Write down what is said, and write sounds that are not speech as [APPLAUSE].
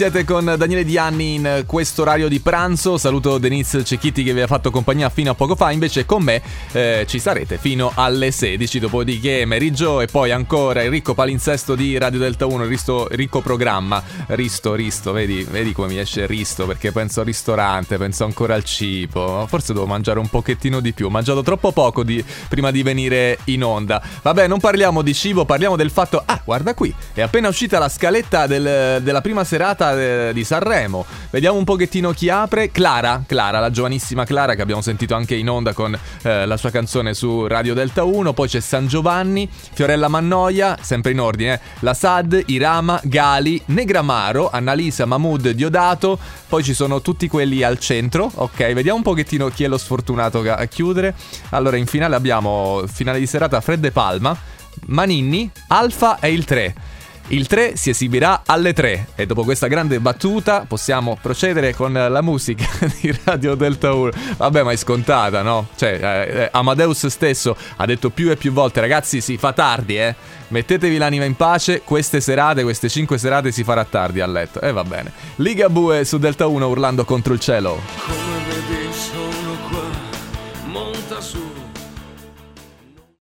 siete con Daniele Dianni in questo orario di pranzo. Saluto Denise Cecchitti che vi ha fatto compagnia fino a poco fa. Invece con me eh, ci sarete fino alle 16. Dopodiché Meriggio e poi ancora il ricco palinsesto di Radio Delta 1, il risto, ricco programma. Risto, risto, vedi, vedi come mi esce risto perché penso al ristorante, penso ancora al cibo. Forse devo mangiare un pochettino di più. Ho mangiato troppo poco di, prima di venire in onda. Vabbè, non parliamo di cibo, parliamo del fatto. Ah, guarda qui, è appena uscita la scaletta del, della prima serata di Sanremo. Vediamo un pochettino chi apre. Clara, Clara, la giovanissima Clara che abbiamo sentito anche in onda con eh, la sua canzone su Radio Delta 1. Poi c'è San Giovanni, Fiorella Mannoia, sempre in ordine. Eh. La Sad, Irama, Gali, Negramaro, Annalisa, Mahmood, Diodato. Poi ci sono tutti quelli al centro. Ok, vediamo un pochettino chi è lo sfortunato a chiudere. Allora, in finale abbiamo finale di serata Fred De Palma, Maninni, Alfa e il 3. Il 3 si esibirà alle 3 e dopo questa grande battuta possiamo procedere con la musica [LAUGHS] di Radio Delta 1. Vabbè, ma è scontata, no? Cioè, eh, eh, Amadeus stesso ha detto più e più volte, ragazzi, si fa tardi, eh. Mettetevi l'anima in pace, queste serate, queste 5 serate si farà tardi a letto. E eh, va bene. Liga Bue su Delta 1 urlando contro il cielo. Come vedi sono qua, monta su.